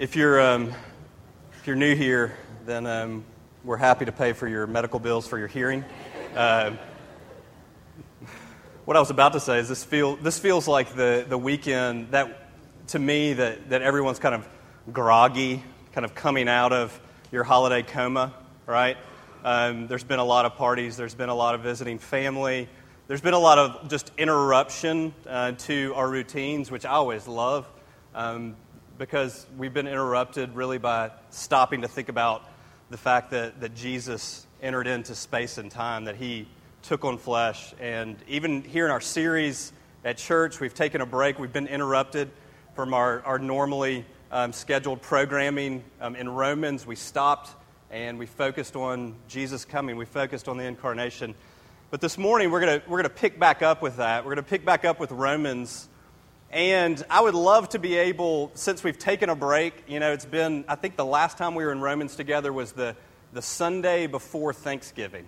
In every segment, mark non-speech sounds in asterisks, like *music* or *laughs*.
If you're, um, if you're new here, then um, we're happy to pay for your medical bills for your hearing. Uh, what I was about to say is this, feel, this feels like the, the weekend that, to me, that, that everyone's kind of groggy, kind of coming out of your holiday coma, right? Um, there's been a lot of parties, there's been a lot of visiting family, there's been a lot of just interruption uh, to our routines, which I always love. Um, because we've been interrupted really by stopping to think about the fact that, that Jesus entered into space and time, that he took on flesh. And even here in our series at church, we've taken a break. We've been interrupted from our, our normally um, scheduled programming. Um, in Romans, we stopped and we focused on Jesus coming, we focused on the incarnation. But this morning, we're going we're to pick back up with that. We're going to pick back up with Romans and I would love to be able, since we've taken a break, you know, it's been, I think the last time we were in Romans together was the, the Sunday before Thanksgiving.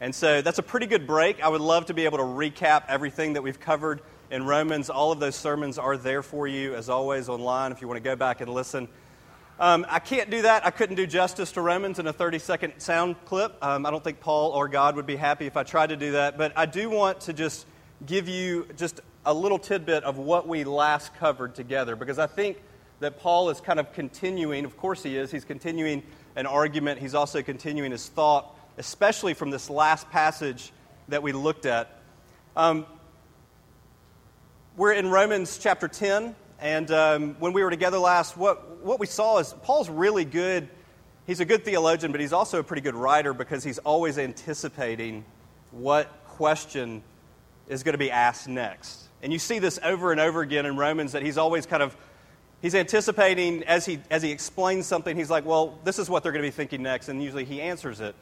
And so that's a pretty good break. I would love to be able to recap everything that we've covered in Romans. All of those sermons are there for you, as always, online if you want to go back and listen. Um, I can't do that. I couldn't do justice to Romans in a 30 second sound clip. Um, I don't think Paul or God would be happy if I tried to do that. But I do want to just give you just a little tidbit of what we last covered together because I think that Paul is kind of continuing, of course he is, he's continuing an argument, he's also continuing his thought, especially from this last passage that we looked at. Um, we're in Romans chapter 10, and um, when we were together last, what, what we saw is Paul's really good. He's a good theologian, but he's also a pretty good writer because he's always anticipating what question is going to be asked next. And you see this over and over again in Romans that he's always kind of he's anticipating as he as he explains something, he's like, well, this is what they're going to be thinking next, and usually he answers it.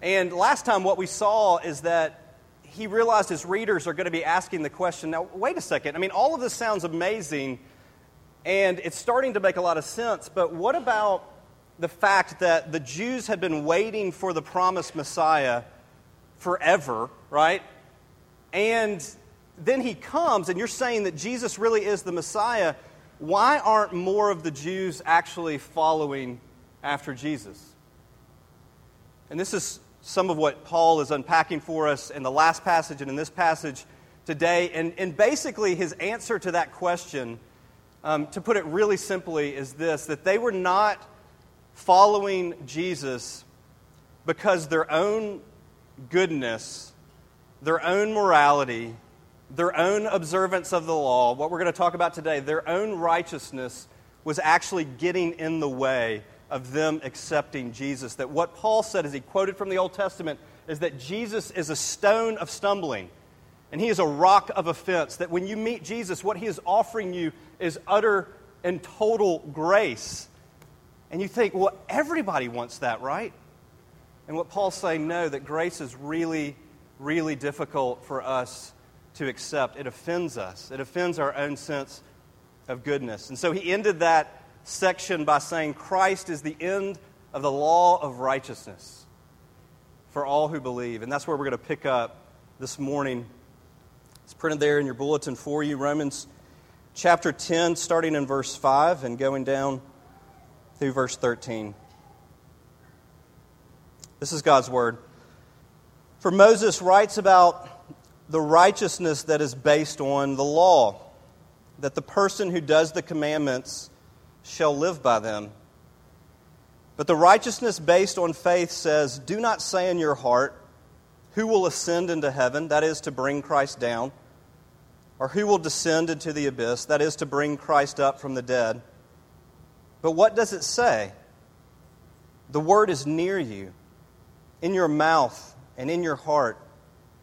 And last time what we saw is that he realized his readers are going to be asking the question, now wait a second. I mean, all of this sounds amazing and it's starting to make a lot of sense, but what about the fact that the Jews had been waiting for the promised Messiah forever, right? And then he comes, and you're saying that Jesus really is the Messiah. Why aren't more of the Jews actually following after Jesus? And this is some of what Paul is unpacking for us in the last passage and in this passage today. And, and basically, his answer to that question, um, to put it really simply, is this that they were not following Jesus because their own goodness, their own morality, their own observance of the law, what we're going to talk about today, their own righteousness was actually getting in the way of them accepting Jesus. That what Paul said, as he quoted from the Old Testament, is that Jesus is a stone of stumbling and he is a rock of offense. That when you meet Jesus, what he is offering you is utter and total grace. And you think, well, everybody wants that, right? And what Paul's saying, no, that grace is really, really difficult for us to accept. It offends us, it offends our own sense of goodness. And so he ended that section by saying, Christ is the end of the law of righteousness for all who believe. And that's where we're going to pick up this morning. It's printed there in your bulletin for you, Romans chapter 10, starting in verse 5 and going down through verse 13. This is God's word. For Moses writes about the righteousness that is based on the law, that the person who does the commandments shall live by them. But the righteousness based on faith says, Do not say in your heart, Who will ascend into heaven? That is to bring Christ down. Or who will descend into the abyss? That is to bring Christ up from the dead. But what does it say? The word is near you, in your mouth and in your heart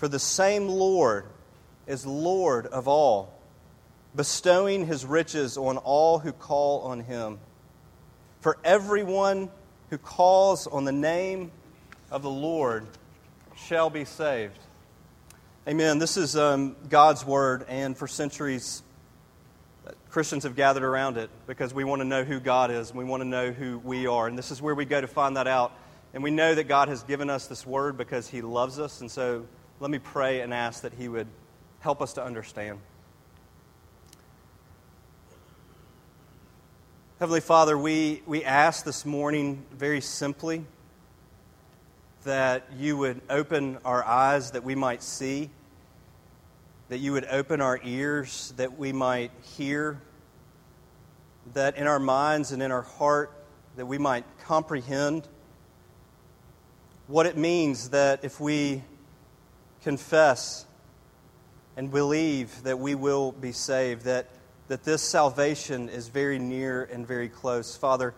for the same Lord is Lord of all, bestowing his riches on all who call on him. For everyone who calls on the name of the Lord shall be saved. Amen. This is um, God's word, and for centuries, Christians have gathered around it because we want to know who God is and we want to know who we are. And this is where we go to find that out. And we know that God has given us this word because He loves us. And so let me pray and ask that He would help us to understand. Heavenly Father, we, we ask this morning very simply that you would open our eyes that we might see, that you would open our ears that we might hear, that in our minds and in our heart that we might comprehend what it means that if we confess and believe that we will be saved, that that this salvation is very near and very close. Father,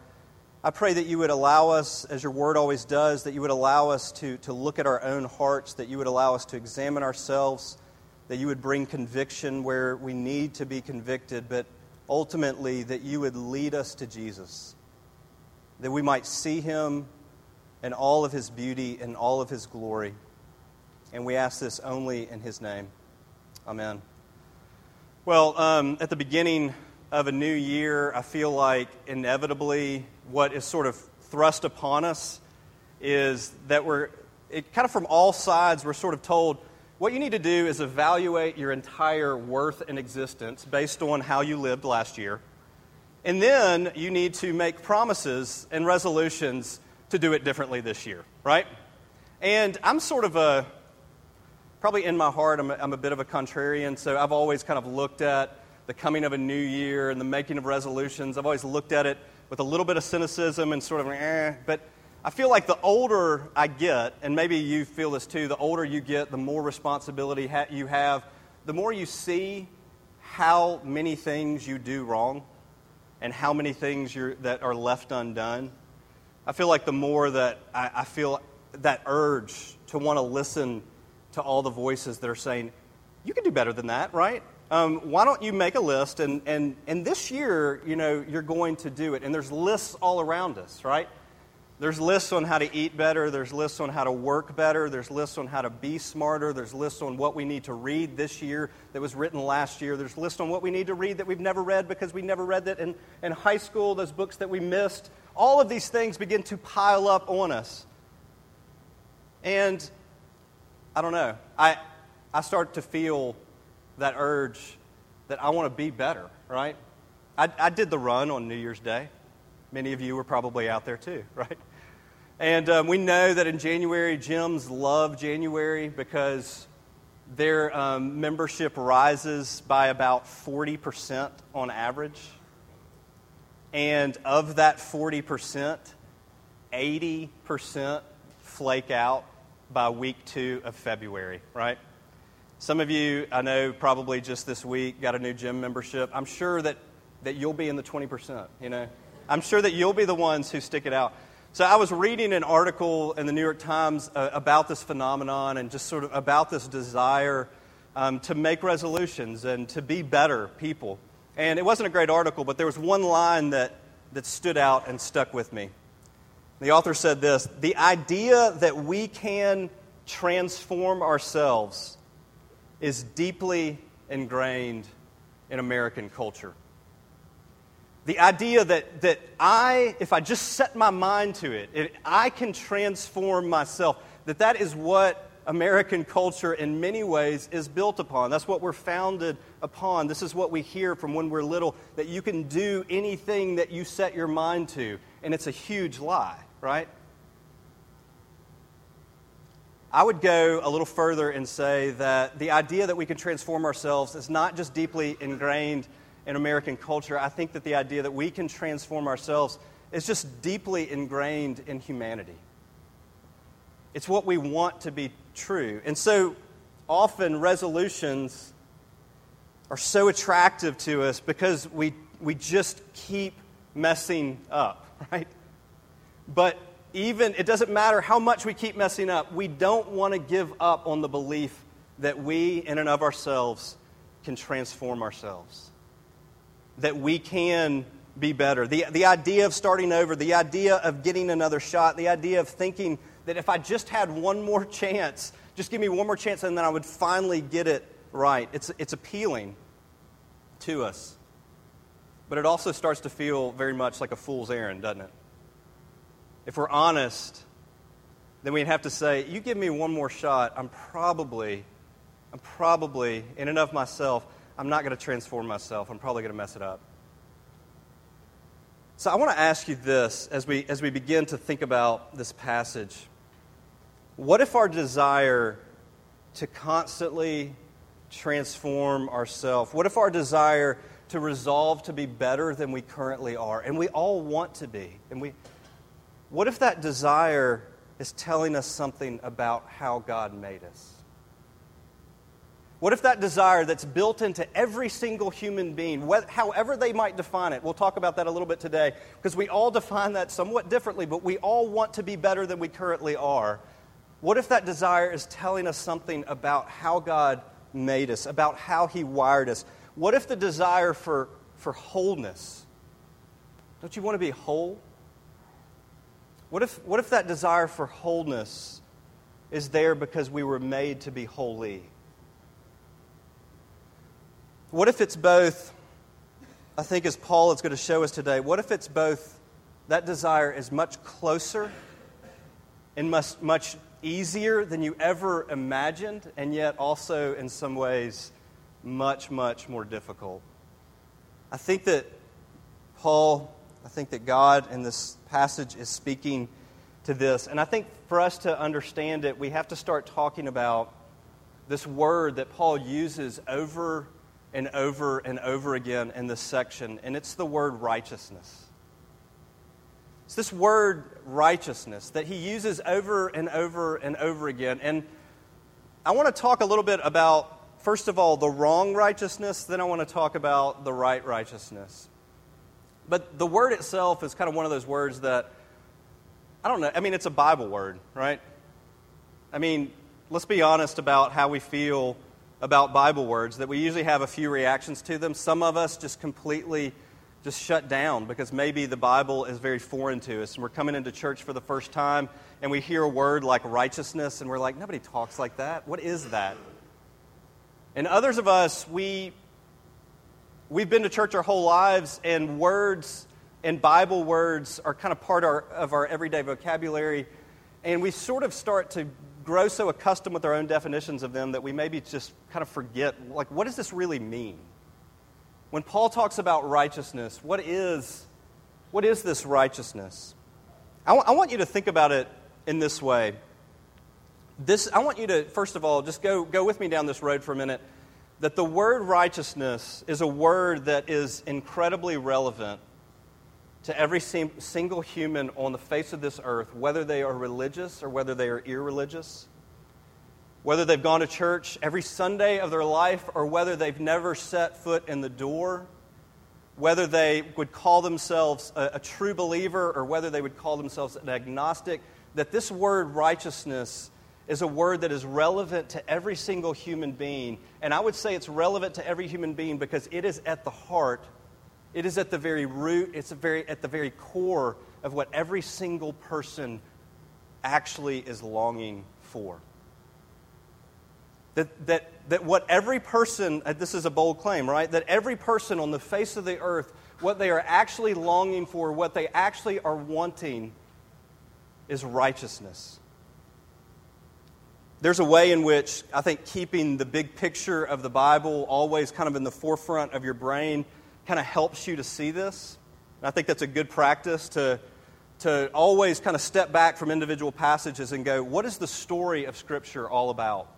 I pray that you would allow us, as your word always does, that you would allow us to, to look at our own hearts, that you would allow us to examine ourselves, that you would bring conviction where we need to be convicted, but ultimately that you would lead us to Jesus, that we might see him in all of his beauty and all of his glory. And we ask this only in his name. Amen. Well, um, at the beginning of a new year, I feel like inevitably what is sort of thrust upon us is that we're, it, kind of from all sides, we're sort of told what you need to do is evaluate your entire worth and existence based on how you lived last year. And then you need to make promises and resolutions to do it differently this year, right? And I'm sort of a, probably in my heart, I'm a, I'm a bit of a contrarian, so I've always kind of looked at the coming of a new year and the making of resolutions. I've always looked at it with a little bit of cynicism and sort of, eh. But I feel like the older I get, and maybe you feel this too, the older you get, the more responsibility ha- you have, the more you see how many things you do wrong and how many things that are left undone. I feel like the more that I, I feel that urge to want to listen to all the voices that are saying, you can do better than that, right? Um, why don't you make a list? And, and, and this year, you know, you're going to do it. And there's lists all around us, right? There's lists on how to eat better. There's lists on how to work better. There's lists on how to be smarter. There's lists on what we need to read this year that was written last year. There's lists on what we need to read that we've never read because we never read that in, in high school, those books that we missed. All of these things begin to pile up on us. And I don't know. I, I start to feel that urge that I want to be better, right? I, I did the run on New Year's Day. Many of you were probably out there too, *laughs* right? And um, we know that in January, gyms love January because their um, membership rises by about 40% on average. And of that 40%, 80% flake out by week two of February, right? Some of you, I know, probably just this week got a new gym membership. I'm sure that, that you'll be in the 20%, you know? I'm sure that you'll be the ones who stick it out. So I was reading an article in the New York Times uh, about this phenomenon and just sort of about this desire um, to make resolutions and to be better people. And it wasn't a great article, but there was one line that, that stood out and stuck with me. The author said this The idea that we can transform ourselves is deeply ingrained in American culture. The idea that, that I, if I just set my mind to it, it, I can transform myself, that that is what American culture in many ways is built upon. That's what we're founded upon. This is what we hear from when we're little that you can do anything that you set your mind to, and it's a huge lie right? I would go a little further and say that the idea that we can transform ourselves is not just deeply ingrained in American culture. I think that the idea that we can transform ourselves is just deeply ingrained in humanity. It's what we want to be true. And so often resolutions are so attractive to us because we, we just keep messing up, *laughs* right? But even, it doesn't matter how much we keep messing up, we don't want to give up on the belief that we, in and of ourselves, can transform ourselves. that we can be better. The, the idea of starting over, the idea of getting another shot, the idea of thinking that if I just had one more *laughs* chance, just give me one more chance and then I would finally get it right. It's, it's appealing to us. But it also starts to feel very much like a fool's errand, doesn't it? If we're honest, then we'd have to say, You give me one more shot, I'm probably, I'm probably, in and of myself, I'm not going to transform myself. I'm probably going to mess it up. So I want to ask you this as we, as we begin to think about this passage. What if our desire to constantly transform ourselves, what if our desire to resolve to be better than we currently are, and we all want to be, and we, what if that desire is telling us something about how God made us? What if that desire that's built into every single human being, however they might define it, we'll talk about that a little bit today, because we all *laughs* define that somewhat differently, but we all want to be better than we currently are. What if that desire is telling us something about how God made us, about how He wired us? What if the desire for, for wholeness? Don't you want to be whole? What if, what if that desire for wholeness is there because we were made to be holy? What if it's both, I think as Paul is going to show us today, what if it's both that desire is much closer and much, much easier than you ever imagined, and yet also in some ways much, much more difficult? I think that Paul, I think that God in this passage is speaking to this. And I think for us to understand it, we have to start talking about this word that Paul uses over and over and over again in this section, and it's the word righteousness. It's this word righteousness that he uses over and over and over again. And I want to talk a little bit about, first of all, the wrong righteousness, then I want to talk about the right righteousness. But the word itself is kind of one of those words that, I don't know, I mean, it's a Bible word, right? I mean, let's be honest about how we feel about Bible words that we usually have a few reactions to them. Some of us just completely just shut down because maybe the Bible is very foreign to us and we're coming into church for the first time and we hear a word like righteousness and we're like, nobody talks like that. What is that? And others of us, we, we've been to church our whole lives and words and Bible words are kind of part of our, of our everyday vocabulary. And we sort of start to grow so accustomed with our own definitions of them that we maybe just kind of forget, like, what does this really mean? When Paul talks about righteousness, what is, what is this righteousness? I, w- I want you to think about it in this way. This, I want you to, first of all, just go, go with me down this road for a minute. That the word righteousness is a word that is incredibly relevant to every single human on the face of this earth, whether they are religious or whether they are irreligious, whether they've gone to church every Sunday of their life or whether they've never set foot in the door, whether they would call themselves a, a true believer or whether they would call themselves an agnostic, that this word righteousness is a word that is relevant to every single human being. And I would say it's relevant to every human being because it is at the heart it is at the very root, it's very, at the very core of what every single person actually is longing for. That, that, that what every person, uh, this is a bold claim, right? That every person on the face of the earth, what they are actually longing for, what they actually are wanting, is righteousness. There's a way in which I think keeping the big picture of the Bible always kind of in the forefront of your brain kind of helps you to see this. And I think that's a good practice to, to always kind of step back from individual passages and go, what is the story of Scripture all about?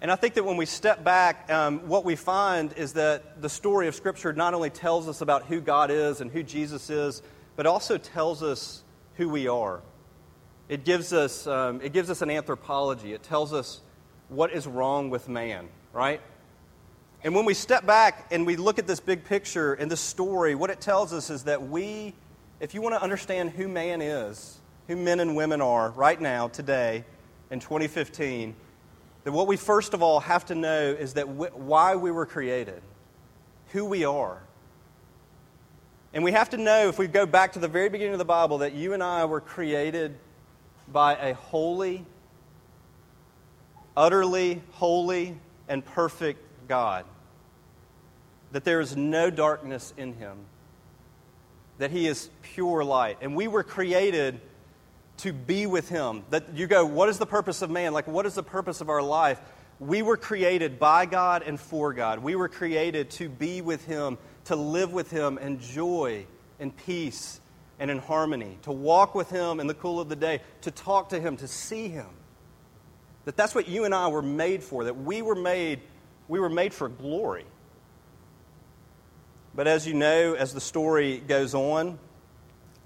And I think that when we step back, um, what we find is that the story of Scripture not only tells us about who God is and who Jesus is, but also tells us who we are. It gives us, um, it gives us an anthropology. It tells us what is wrong with man, right? And when we step back and we look at this big picture and this story, what it tells us is that we, if you want to understand who man is, who men and women are right now, today, in 2015, that what we first of all have to know is that why we were created, who we are, And we have to know, if we go back to the very beginning of the Bible, that you and I were created by a holy, utterly holy, and perfect God. That there is no darkness in him. That he is pure light. And we were created to be with him. That you go, what is the purpose of man? Like, what is the purpose of our life? We were created by God and for God. We were created to be with him, to live with him in joy and peace and in harmony, to walk with him in the cool of the day, to talk to him, to see him. That that's what you and I were made for, that we were made we were made for glory. But as you know, as the story goes on,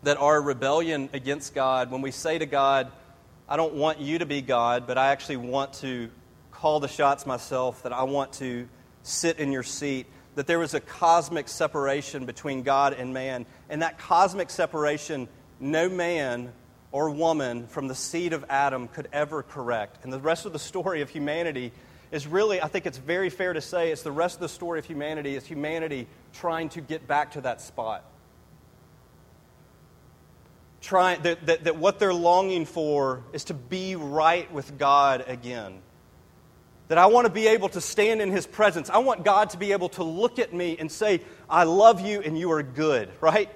that our rebellion against God, when we say to God, I don't want you to be God, but I actually want to call the shots myself, that I want to sit in your seat, that there was a cosmic separation between God and man. And that cosmic separation, no man or woman from the seed of Adam could ever correct. And the rest of the story of humanity is really, I think it's very fair to say, it's the rest of the story of humanity, is humanity trying to get back to that spot. Trying, that, that, that what they're longing for is to be right with God again. That I want to be able to stand in His presence. I want God to be able to look at me and say, I love you and you are good, right?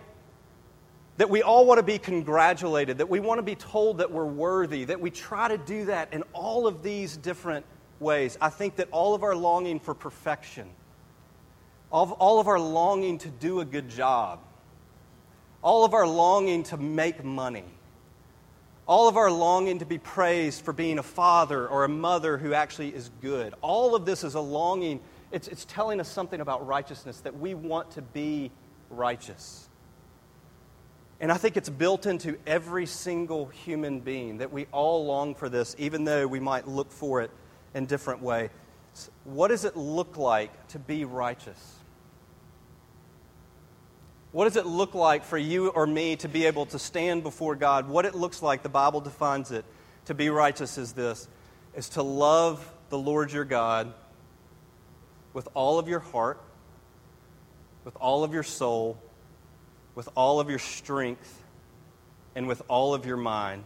That we all want to be congratulated, that we want to be told that we're worthy, that we try to do that in all of these different ways. I think that all of our longing for perfection, all of, our longing to do a good job, all of our longing to make money, all of our longing to be praised for being a father or a mother who actually is good, all of this is a longing. It's, it's telling us something about righteousness, that we want to be righteous. And I think it's built into every single human being that we all long for this, even though we might look for it in different ways. What does it look like to be righteous? What does it look like for you or me to be able to stand before God? What it looks like, the Bible defines it, to be righteous is this is to love the Lord your God with all of your heart, with all of your soul, with all of your strength, and with all of your mind.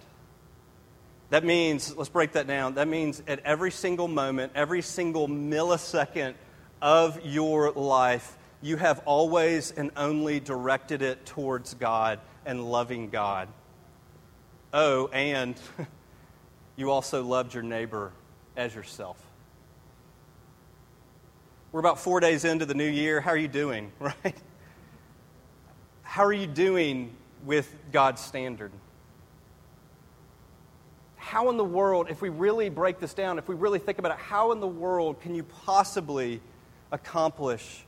That means, let's break that down. That means at every single moment, every single millisecond of your life, you have always and only directed it towards God and loving God. Oh, and *laughs* you also loved your neighbor as yourself. We're about four days into the new year. How are you doing, *laughs* right? How are you doing with God's standard? how in the world, if we really break this down, if we really think about it, how in the world can you possibly accomplish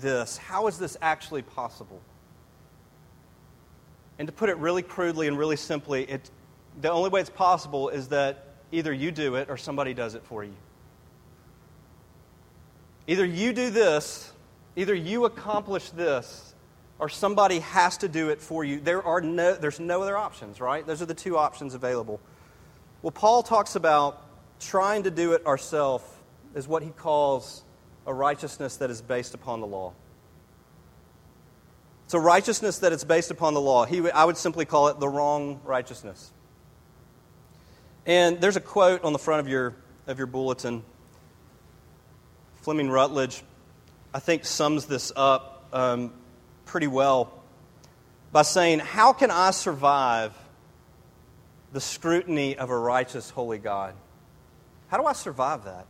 this? How is this actually possible? And to put it really crudely and really simply, it, the only way it's possible is that either you do it or somebody does it for you. Either you do this, either you accomplish this, or somebody has to do it for you. There are no, there's no other options, right? Those are the two options available. Well, Paul talks about trying to do it ourselves is what he calls a righteousness that is based upon the law. It's a righteousness that is based upon the law. He, I would simply call it the wrong righteousness. And there's a quote on the front of your, of your bulletin. Fleming Rutledge, I think, sums this up um, pretty well by saying, How can I survive the scrutiny of a righteous, holy God. How do I survive that?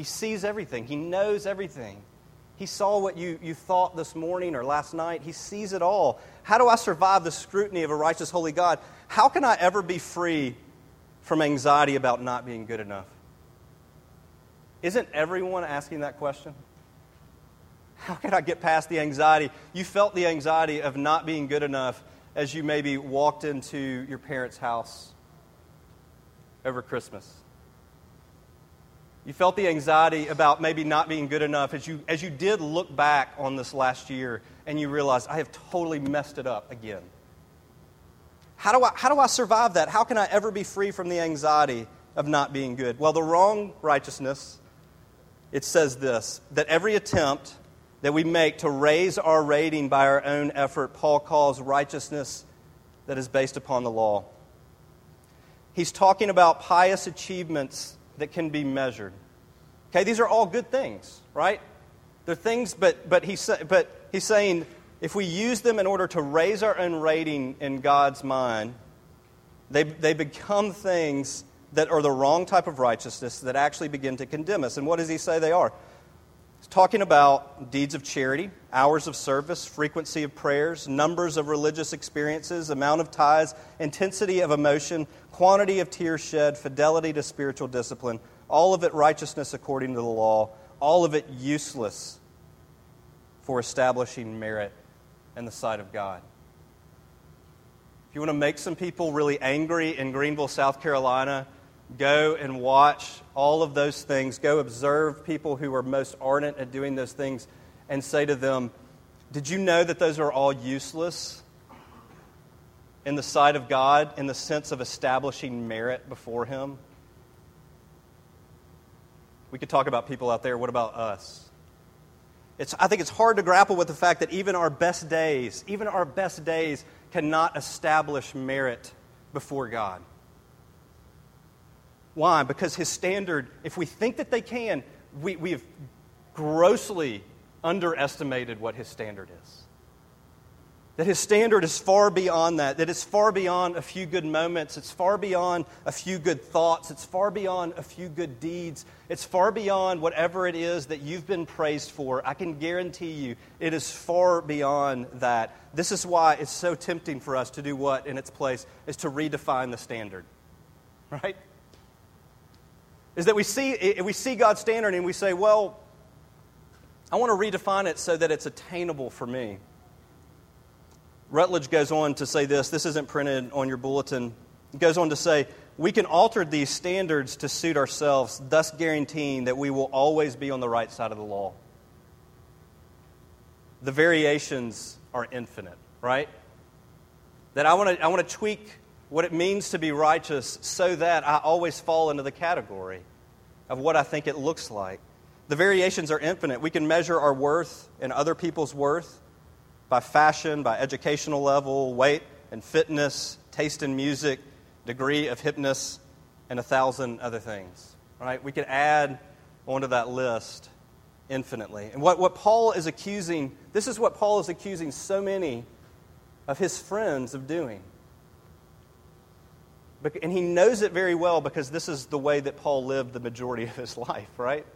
He sees everything, He knows everything. He saw what you, you thought this morning or last night. He sees it all. How do I survive the scrutiny of a righteous, holy God? How can I ever be free from anxiety about not being good enough? Isn't everyone asking that question? How can I get past the anxiety? You felt the anxiety of not being good enough as you maybe walked into your parents' house over Christmas. You felt the anxiety about maybe not being good enough as you, as you did look back on this last year and you realized, I have totally messed it up again. How do, I, how do I survive that? How can I ever be free from the anxiety of not being good? Well, the wrong righteousness, it says this that every attempt that we make to raise our rating by our own effort, Paul calls righteousness that is based upon the law. He's talking about pious achievements that can be measured. Okay, these are all good things, right? They're things, but, but, he's, but he's saying if we use them in order to raise our own rating in God's mind, they, they become things that are the wrong type of righteousness that actually begin to condemn us. And what does he say they are? He's talking about deeds of charity, hours of service, frequency of prayers, numbers of religious experiences, amount of tithes, intensity of emotion, quantity of tears shed, fidelity to spiritual discipline, all of it righteousness according to the law, all of it useless for establishing merit in the sight of God. If you want to make some people really angry in Greenville, South Carolina, go and watch all of those things. Go observe people who are most ardent at doing those things and say to them, Did you know that those are all useless in the sight of God in the sense of establishing merit before Him? We could talk about people out there. What about us? It's, I think it's hard to grapple with the fact that even our best days, even our best days, cannot establish merit before God. Why? Because his standard, if we think that they can, we, we have grossly underestimated what his standard is. That his standard is far beyond that, that it's far beyond a few good moments, it's far beyond a few good thoughts, it's far beyond a few good deeds, it's far beyond whatever it is that you've been praised for. I can guarantee you it is far beyond that. This is why it's so tempting for us to do what in its place is to redefine the standard. Right? Is that we see, we see God's standard and we say, well, I want to redefine it so that it's attainable for me. Rutledge goes on to say this. This isn't printed on your bulletin. He goes on to say, We can alter these standards to suit ourselves, thus guaranteeing that we will always be on the right side of the law. The variations are infinite, right? That I want to I want to tweak what it means to be righteous so that I always fall into the category of what I think it looks like. The variations are infinite. We can measure our worth and other people's worth by fashion, by educational level, weight and fitness, taste in music, degree of hipness, and a thousand other things. Right? We could add onto that list infinitely. And what, what Paul is accusing, this is what Paul is accusing so many of his friends of doing. And he knows it very well because this is the way that Paul lived the majority *laughs* of his life, right?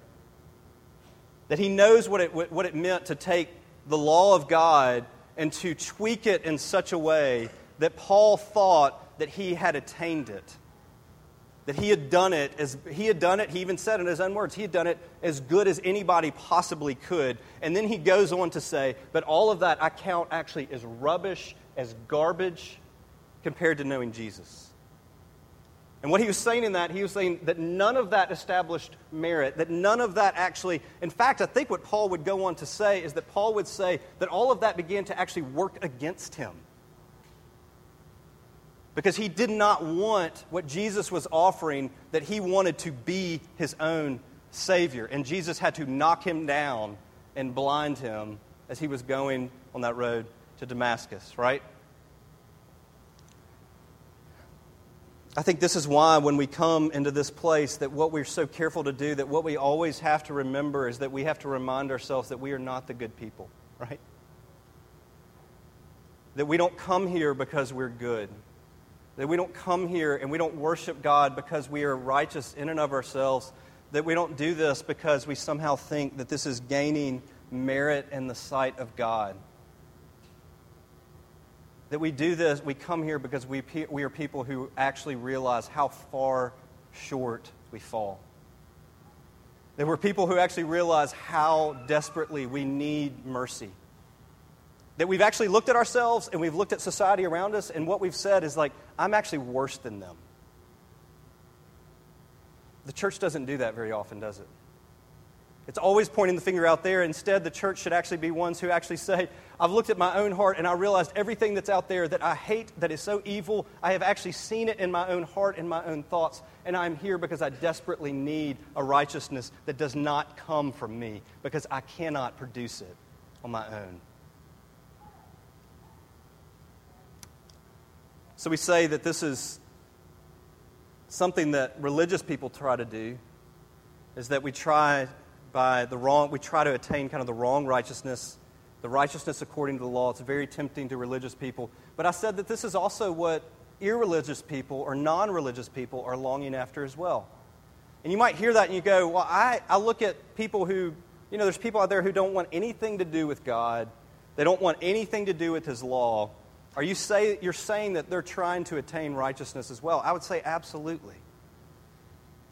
That he knows what it, what it meant to take the law of God and to tweak it in such a way that Paul thought that he had attained it. That he had done it as he had done it, he even said in his own words, he had done it as good as anybody possibly could. And then he goes on to say, but all of that I count actually as rubbish, as garbage compared to knowing Jesus. And what he was saying in that, he was saying that none of that established merit, that none of that actually, in fact, I think what Paul would go on to say is that Paul would say that all of that began to actually work against him. Because he did not want what Jesus was offering, that he wanted to be his own Savior. And Jesus had to knock him down and blind him as he was going on that road to Damascus, right? I think this is why, when we come into this place, that what we're so careful to do, that what we always have to remember is that we have to remind ourselves that we are not the good people, right? That we don't come here because we're good. That we don't come here and we don't worship God because we are righteous in and of ourselves. That we don't do this because we somehow think that this is gaining merit in the sight of God that we do this, we come here because we, we are people who actually realize how far short we fall. That we're people who actually realize how desperately we need mercy. That we've actually looked at ourselves and we've looked at society around us, and what we've said is like, I'm actually worse than them. The church doesn't do that very often, does it? It's always pointing the finger out there. Instead, the church should actually be ones who actually say, I've looked at my own heart and I realized everything that's out there that I hate, that is so evil, I have actually seen it in my own heart and my own thoughts. And I'm here because I desperately need a righteousness that does not come from me, because I cannot produce it. on my own. So we say that this is something that religious people try to do is that we try by the wrong we try to attain kind of the wrong righteousness the righteousness according to the law. It's very tempting to religious people. But i said that this is also what irreligious people or non-religious people are longing after as well. And you might hear that and you go well i, I look at people who you know there's people out there who don't want anything to do with god. They don't want anything to do with his law. Are you say, you're saying that they're trying to attain righteousness as well? I would say absolutely.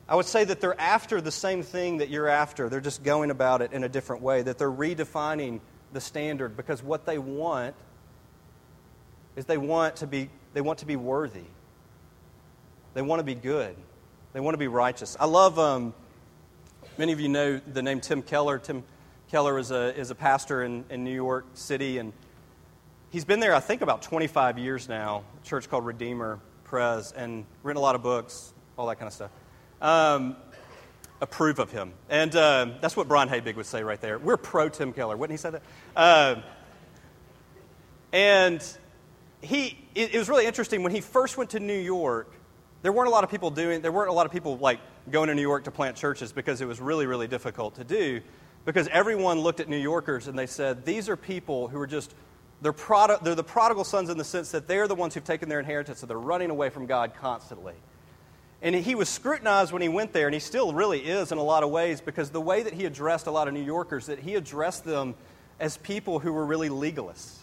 I would say that they're after the same thing that you're after. They're just going about it in a different way, that they're redefining the standard because what they want is they want to be, they want to be worthy. They want to be good. They want to be righteous. I love, um, many of you know the name Tim Keller. Tim Keller is a, is a pastor in, in New York City, and he's been there, I think, about 25 years now, church called Redeemer Pres, and written a lot of books, all that kind of stuff. Um, approve of him. And uh, that's what Brian Haybig would say right there. We're pro Tim Keller. Wouldn't he say that? Uh, and he, it, it was really interesting. When he first went to New York, there weren't a lot of people doing, there weren't a lot of people like going to New York to plant churches because it was really, really difficult to do. Because everyone looked at New Yorkers and they said, these are people who are just they're, prod- they're the prodigal sons in the sense that they're the ones who've taken their inheritance, so they're running away from God constantly. And he was scrutinized when he went there, and he still really is in a lot of ways, because the way that he addressed a lot of New Yorkers, that he addressed them as people who were really legalists.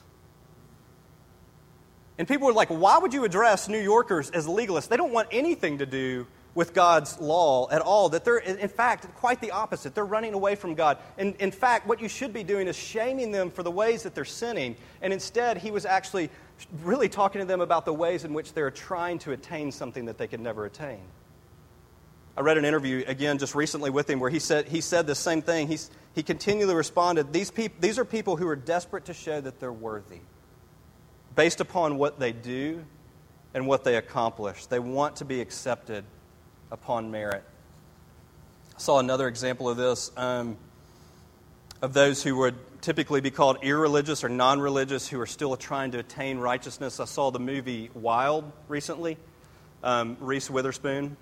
And people were like, why would you address New Yorkers as legalists? They don't want anything to do with God's law at all. That they're, in fact, quite the opposite. They're running away from God. And in fact, what you should be doing is shaming them for the ways that they're sinning. And instead, he was actually really talking to them about the ways in which they're trying to attain something that they could never attain. I read an interview again just recently with him where he said, he said the same thing. He's, he continually responded these, peop- these are people who are desperate to show that they're worthy based upon what they do and what they accomplish. They want to be accepted upon merit. I saw another example of this um, of those who would typically be called irreligious or non religious who are still trying to attain righteousness. I saw the movie Wild recently, um, Reese Witherspoon,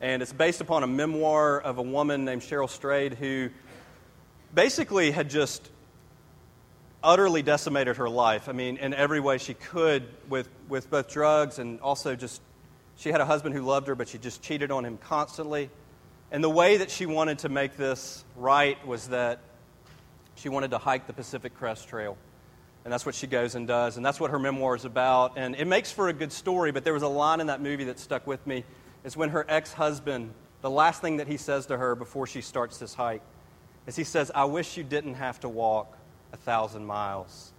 and it's based upon a memoir of a woman named Cheryl Strayed who basically had just utterly decimated her life. I mean, in every way she could with, with both drugs and also just she had a husband who loved her, but she just cheated on him constantly. And the way that she wanted to make this right was that she wanted to hike the Pacific Crest Trail. And that's what she goes and does. And that's what her memoir is about. And it makes for a good story, but there was a line in that movie that stuck with me. Is when her ex husband, the last thing that he says to her before she starts this hike, is he says, I wish you didn't have to walk a thousand miles.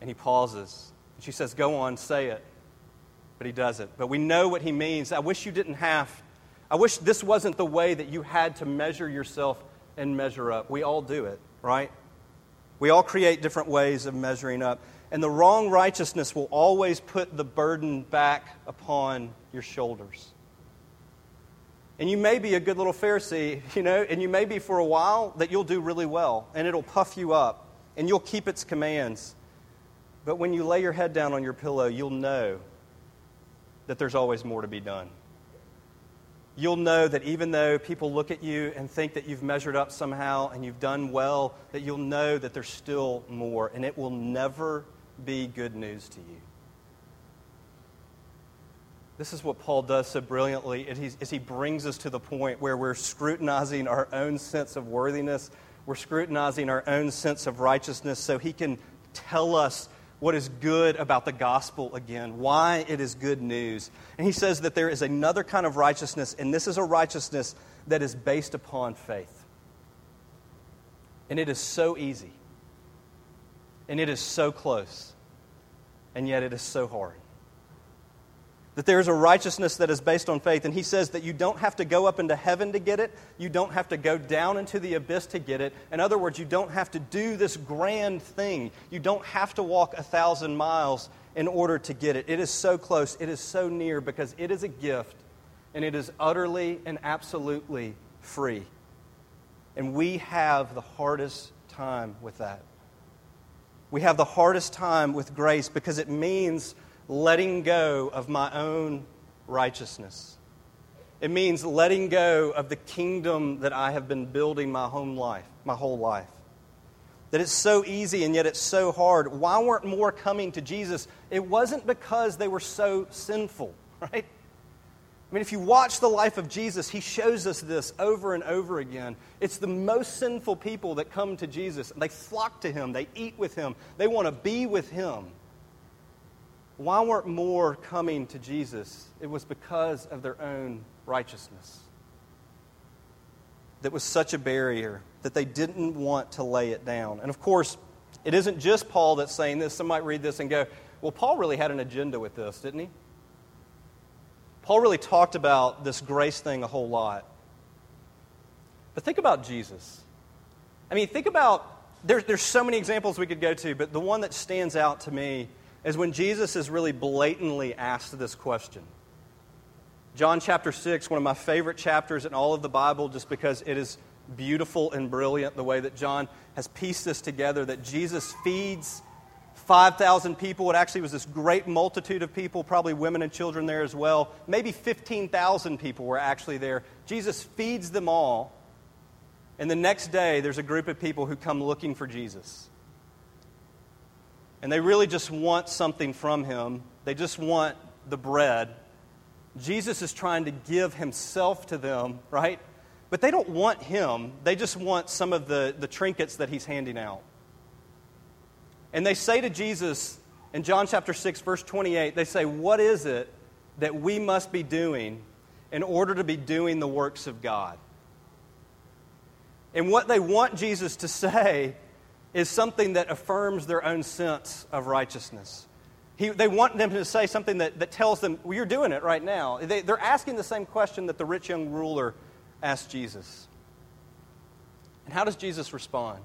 And he pauses. And she says, Go on, say it but he doesn't. But we know what he means. I wish you didn't have. I wish this wasn't the way that you had to measure yourself and measure up. We all do it, right? We all create different ways of measuring up. And the wrong righteousness will always put the burden back upon your shoulders. And you may be a good little Pharisee, *laughs* you know, and you may be for a while that you'll do really well, and it'll puff you up, and you'll keep its commands. But when you lay your head down on your pillow, you'll know that there's always more to be done. You'll know that even though people look at you and think that you've measured up somehow and you've done well, that you'll know that there's still more, and it will never be good news to you. This is what Paul does so brilliantly is he brings us to the point where we're scrutinizing our own sense of worthiness, we're scrutinizing our own sense of righteousness so he can tell us what is good about the gospel again, why it is good news. And he says that there is another kind of righteousness, and this is a righteousness that is based upon faith. And it is so easy, and it is so close, and yet it is so hard that there is a righteousness that is based on faith. And he says that you don't have to go up into heaven to get it, you don't have to go down into the abyss to get it. In other words, you don't have to do this grand thing, you don't have to walk a thousand miles in order to get it. It is so close, it is so near because it is a gift and it is utterly and absolutely free. And we have the hardest time with that. we have the hardest time with grace because it means letting go of my own righteousness. It means letting go of the kingdom that I have been building my home life, my whole life. That it's so easy and yet it's so hard. Why weren't more coming to Jesus? It wasn't because they were so sinful, *laughs* right? I mean, if you watch the life of Jesus, he shows us this over and over again. It's the most sinful people that come to Jesus. They flock to him, they eat with him, they want to be with him. Why weren't more coming to Jesus? It was because of their own righteousness. That was such a barrier that they didn't want to lay it down. And of course, it isn't just Paul that's saying this. Some might read this and go, well, Paul really had an agenda with this, didn't he? Paul really talked about this grace thing a whole lot. But think about Jesus. I mean, think about, there, there's so many examples we could go to, but the one that stands out to me is when Jesus is really blatantly asked this question. John chapter 6, one of my favorite chapters in all of the Bible, just because it is beautiful and brilliant the way that John has pieced this together that Jesus feeds 5,000 people. It actually was this great multitude of people, probably women and children there as well. Maybe 15,000 people were actually there. Jesus feeds them all. And the next day, there's a group of people who come looking for Jesus. And they really just want something from him, they just want the bread. Jesus is trying to give himself to them, right? But they don't want him, they just want some of the, the trinkets that he's handing out. And they say to Jesus in John chapter 6, verse 28, they say, What is it that we must be doing in order to be doing the works of God? And what they want Jesus to *laughs* say is something that affirms their own sense of righteousness. He, they want them to say something that, that tells them, well, you're doing it right now. They, they're asking the same question that the rich young ruler asked Jesus. And how does Jesus respond?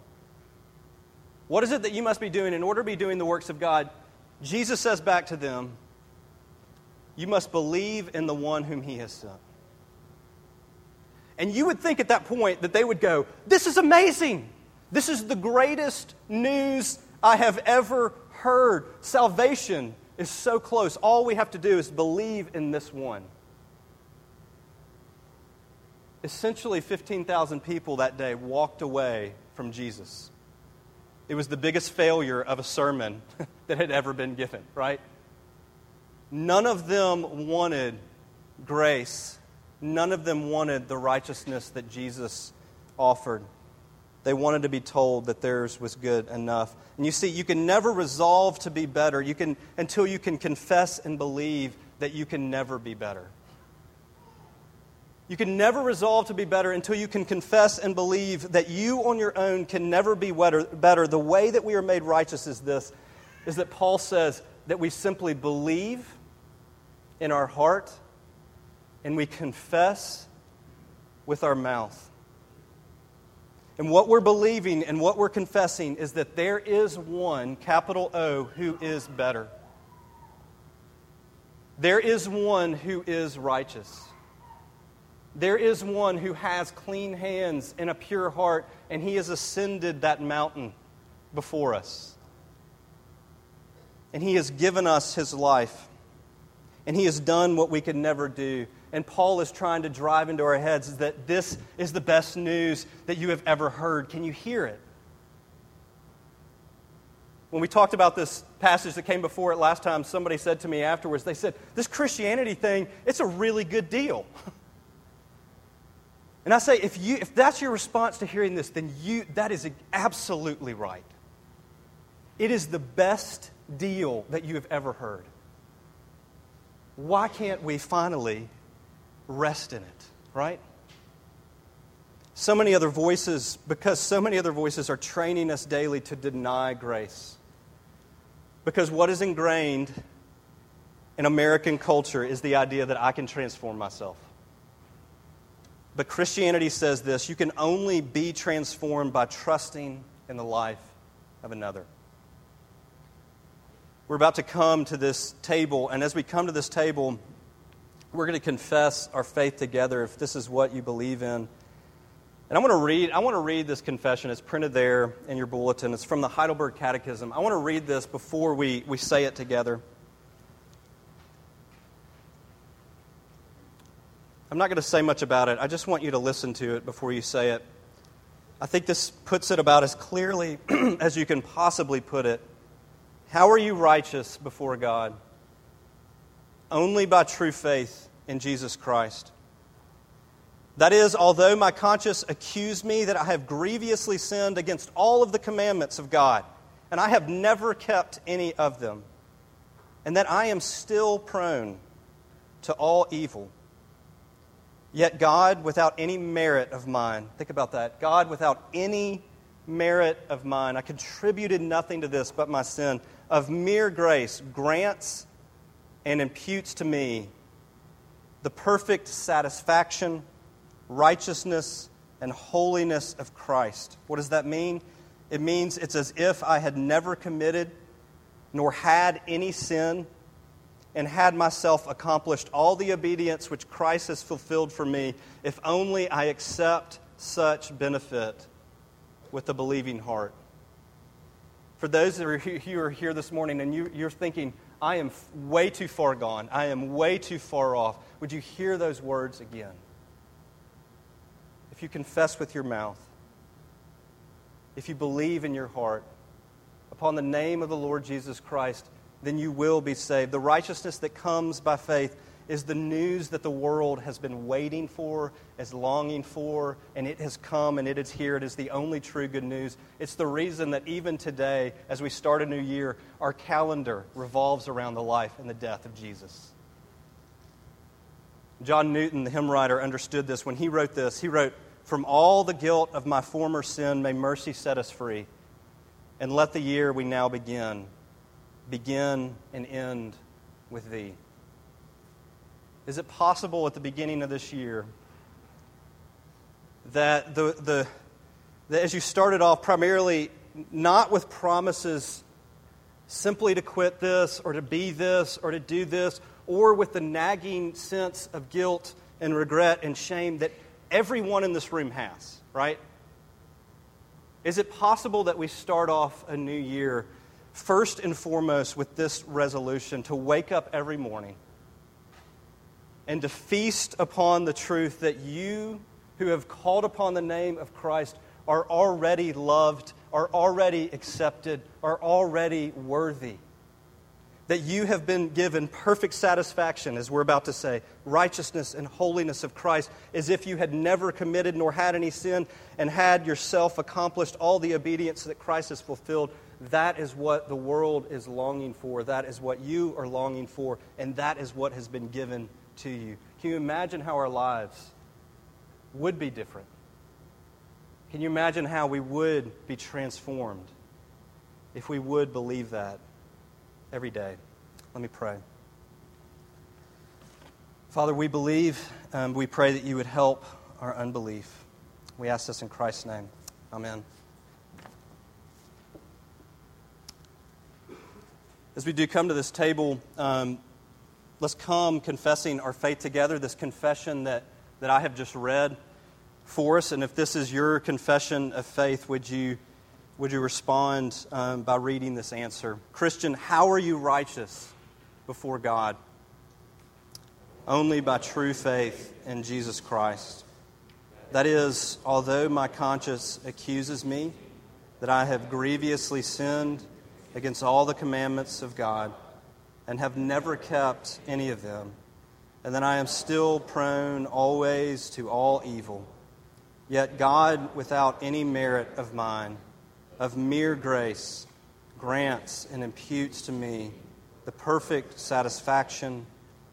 What is it that you must be doing in order to be doing the works of God? Jesus says back to them, You must believe in the one whom he has sent. And you would think at that point that they would go, This is amazing. This is the greatest news I have ever heard. Salvation is so close. All we have to do is believe in this one. Essentially, 15,000 people that day walked away from Jesus. It was the biggest failure of a sermon *laughs* that had ever been given, right? None of them wanted grace. None of them wanted the righteousness that Jesus offered. They wanted to be told that theirs was good enough. And you see, you can never resolve to be better you can, until you can confess and believe that you can never be better. You can never resolve to be better until you can confess and believe that you on your own can never be better. The way that we are made righteous is this is that Paul says that we simply believe in our heart and we confess with our mouth. And what we're believing and what we're confessing is that there is one, capital O, who is better. There is one who is righteous. There is one who has clean hands and a pure heart, and he has ascended that mountain before us. And he has given us his life. And he has done what we could never do. And Paul is trying to drive into our heads is that this is the best news that you have ever heard. Can you hear it? When we talked about this passage that came before it last time, somebody said to me afterwards, they said, This Christianity thing, it's a really good deal. *laughs* And I say, if, you, if that's your response to hearing this, then you, that is absolutely right. It is the best deal that you have ever heard. Why can't we finally rest in it, right? So many other voices, because so many other voices are training us daily to deny grace. Because what is ingrained in American culture is the idea that I can transform myself. But Christianity says this you can only be transformed by trusting in the life of another. We're about to come to this table, and as we come to this table, we're going to confess our faith together if this is what you believe in. And I want to read, I want to read this confession. It's printed there in your bulletin. It's from the Heidelberg Catechism. I want to read this before we, we say it together. I'm not going to say much about it. I just want you to listen to it before you say it. I think this puts it about as clearly *clears throat* as you can possibly put it. How are you righteous before God? Only by true faith in Jesus Christ. That is, although my conscience accused me that I have grievously sinned against all of the commandments of God, and I have never kept any of them, and that I am still prone to all evil. Yet God, without any merit of mine, think about that. God, without any merit of mine, I contributed nothing to this but my sin, of mere grace, grants and imputes to me the perfect satisfaction righteousness, and holiness of Christ. What does that mean? It means it's as if I had never committed nor had any sin and had myself accomplished all the obedience which Christ has fulfilled for me, if only I accept such benefit with a believing heart. For those of you who are here this morning and you, are thinking, I am way too far gone, I am way too far off, would you hear those words again? if you confess with your mouth, if you believe in your heart upon the name of the Lord Jesus Christ, then you will be saved. The righteousness that comes by faith is the news that the world has been waiting for, is longing for, and it has come and it is here. It is the only true good news. It's the reason that even today, as we start a new year, our calendar revolves around the life and the death of Jesus. John Newton, the hymn writer, understood this. When he wrote this, he wrote, from all the guilt of my former sin, may mercy set us free. And let the year we now begin begin and end with Thee. Is it possible at the beginning of this year that, the, the, that as you started off, primarily not with promises simply to quit this or to be this or to do this, or with the nagging sense of guilt and regret and shame that everyone in this room has, right? Is it possible that we start off a new year first and foremost with this resolution to wake up every morning and to feast upon the truth that you who have called upon the name of Christ are already loved, are already accepted, are already worthy? that you have been given perfect satisfaction, as we're about to say, righteousness and holiness of Christ, as if you had never committed nor had any sin and had yourself accomplished all the obedience that Christ has fulfilled. That is what the world is longing for. That is what you are longing for. And that is what has been given to you. Can you imagine how our lives would be different? Can you imagine how we would be transformed if we would believe that? every day. Let me pray. Father, we believe, and we pray that you would help our unbelief. We ask this in Christ's name. Amen. As we do come to this table, um, let's come confessing our faith together, this confession that, that I have just read for us. And if this is your confession of faith, would you? would you respond um, by reading this answer? Christian, how are you righteous before God? Only by true faith in Jesus Christ. That is, although my conscience accuses me that I have grievously sinned against all the commandments of God and have never kept any of them, and that I am still prone always to all evil, yet God, without any merit of mine, of mere grace grants and imputes to me the perfect satisfaction,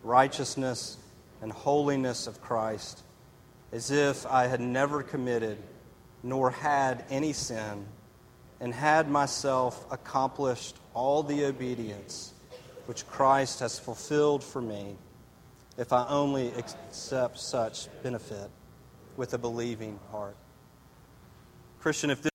righteousness, and holiness of Christ, as if I had never committed nor had any sin, and had myself accomplished all the obedience which Christ has fulfilled for me, if I only accept such benefit with a believing heart. Christian, if this